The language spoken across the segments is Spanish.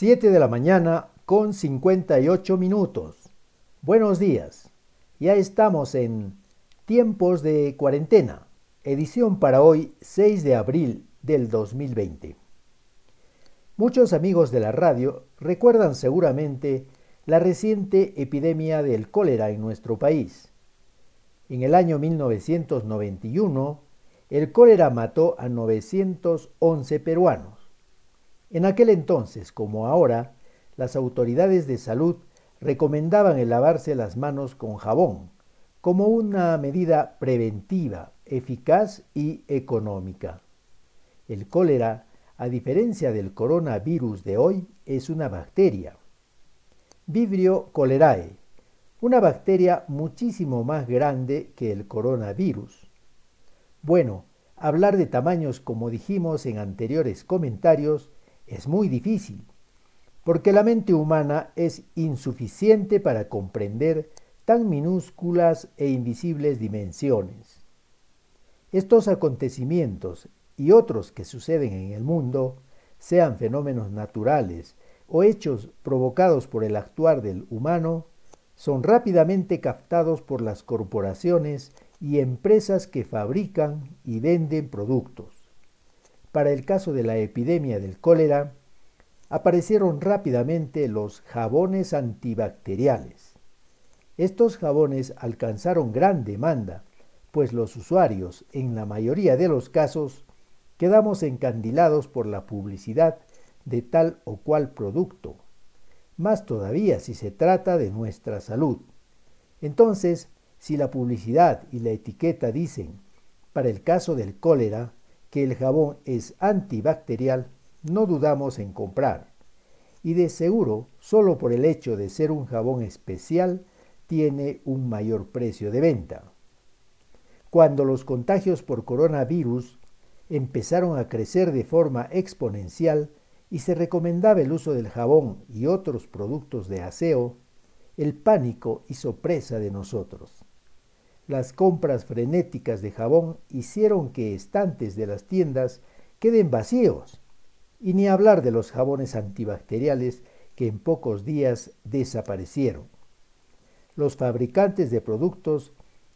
7 de la mañana con 58 minutos. Buenos días. Ya estamos en Tiempos de Cuarentena, edición para hoy 6 de abril del 2020. Muchos amigos de la radio recuerdan seguramente la reciente epidemia del cólera en nuestro país. En el año 1991, el cólera mató a 911 peruanos. En aquel entonces, como ahora, las autoridades de salud recomendaban el lavarse las manos con jabón como una medida preventiva, eficaz y económica. El cólera, a diferencia del coronavirus de hoy, es una bacteria. Vibrio cholerae, una bacteria muchísimo más grande que el coronavirus. Bueno, hablar de tamaños como dijimos en anteriores comentarios es muy difícil, porque la mente humana es insuficiente para comprender tan minúsculas e invisibles dimensiones. Estos acontecimientos y otros que suceden en el mundo, sean fenómenos naturales o hechos provocados por el actuar del humano, son rápidamente captados por las corporaciones y empresas que fabrican y venden productos. Para el caso de la epidemia del cólera, aparecieron rápidamente los jabones antibacteriales. Estos jabones alcanzaron gran demanda, pues los usuarios, en la mayoría de los casos, quedamos encandilados por la publicidad de tal o cual producto, más todavía si se trata de nuestra salud. Entonces, si la publicidad y la etiqueta dicen, para el caso del cólera, que el jabón es antibacterial, no dudamos en comprar. Y de seguro, solo por el hecho de ser un jabón especial, tiene un mayor precio de venta. Cuando los contagios por coronavirus empezaron a crecer de forma exponencial y se recomendaba el uso del jabón y otros productos de aseo, el pánico hizo presa de nosotros. Las compras frenéticas de jabón hicieron que estantes de las tiendas queden vacíos, y ni hablar de los jabones antibacteriales que en pocos días desaparecieron. Los fabricantes de productos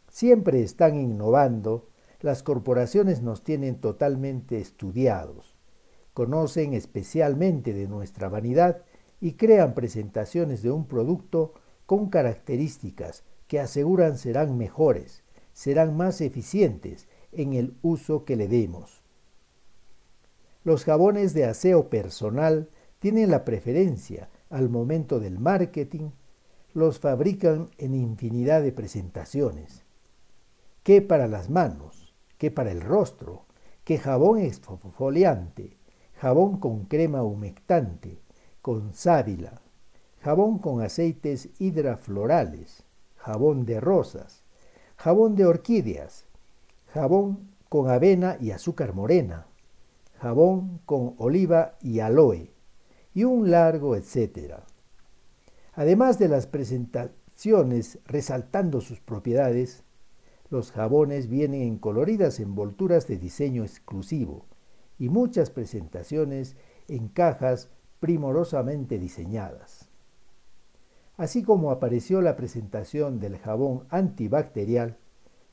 siempre están innovando, las corporaciones nos tienen totalmente estudiados, conocen especialmente de nuestra vanidad y crean presentaciones de un producto con características que aseguran serán mejores, serán más eficientes en el uso que le demos. Los jabones de aseo personal tienen la preferencia al momento del marketing, los fabrican en infinidad de presentaciones. ¿Qué para las manos? ¿Qué para el rostro? ¿Qué jabón exfoliante? Jabón con crema humectante, con sábila, jabón con aceites hidraflorales, jabón de rosas, jabón de orquídeas, jabón con avena y azúcar morena, jabón con oliva y aloe, y un largo etcétera. Además de las presentaciones resaltando sus propiedades, los jabones vienen en coloridas envolturas de diseño exclusivo y muchas presentaciones en cajas primorosamente diseñadas. Así como apareció la presentación del jabón antibacterial,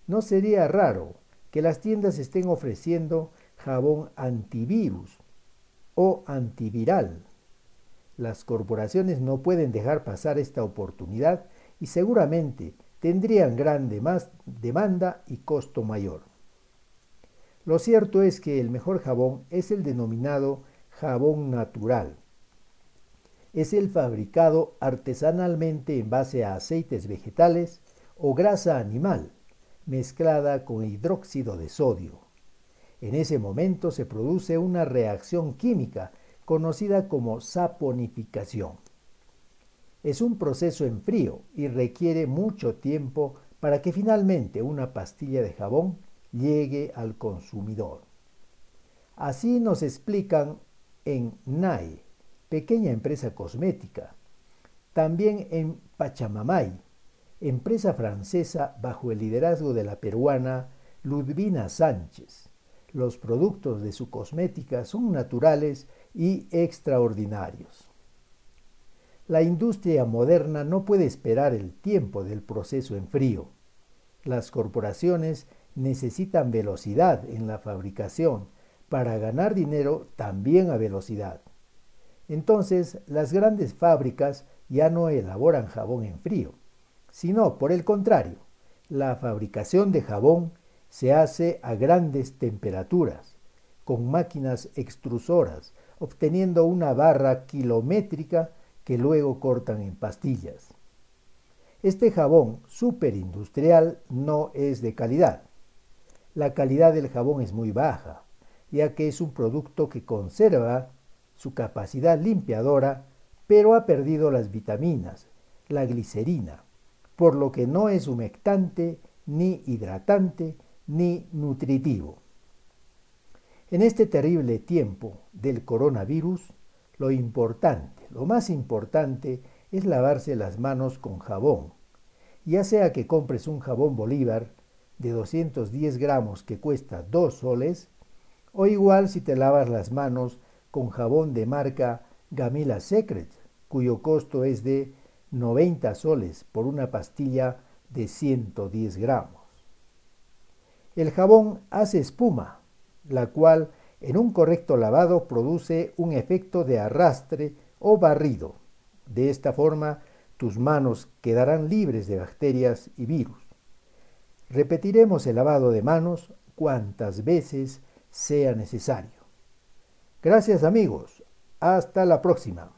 no sería raro que las tiendas estén ofreciendo jabón antivirus o antiviral. Las corporaciones no pueden dejar pasar esta oportunidad y seguramente tendrían gran demanda y costo mayor. Lo cierto es que el mejor jabón es el denominado jabón natural, es el fabricado artesanalmente en base a aceites vegetales o grasa animal mezclada con hidróxido de sodio. En ese momento se produce una reacción química conocida como saponificación. Es un proceso en frío y requiere mucho tiempo para que finalmente una pastilla de jabón llegue al consumidor. Así nos explican en NAE, pequeña empresa cosmética. También en Pachamamay, empresa francesa bajo el liderazgo de la peruana Ludvina Sánchez. Los productos de su cosmética son naturales y extraordinarios. La industria moderna no puede esperar el tiempo del proceso en frío. Las corporaciones necesitan velocidad en la fabricación para ganar dinero también a velocidad. Entonces, las grandes fábricas ya no elaboran jabón en frío, sino por el contrario, la fabricación de jabón se hace a grandes temperaturas, con máquinas extrusoras, obteniendo una barra kilométrica que luego cortan en pastillas. Este jabón superindustrial no es de calidad. La calidad del jabón es muy baja, ya que es un producto que conserva su capacidad limpiadora, pero ha perdido las vitaminas, la glicerina, por lo que no es humectante, ni hidratante, ni nutritivo. En este terrible tiempo del coronavirus, lo importante, lo más importante es lavarse las manos con jabón, ya sea que compres un jabón Bolívar de 210 gramos que cuesta 2 soles, o igual si te lavas las manos con jabón de marca Gamila Secret, cuyo costo es de 90 soles por una pastilla de 110 gramos. El jabón hace espuma, la cual en un correcto lavado produce un efecto de arrastre o barrido. De esta forma, tus manos quedarán libres de bacterias y virus. Repetiremos el lavado de manos cuantas veces sea necesario. Gracias amigos. Hasta la próxima.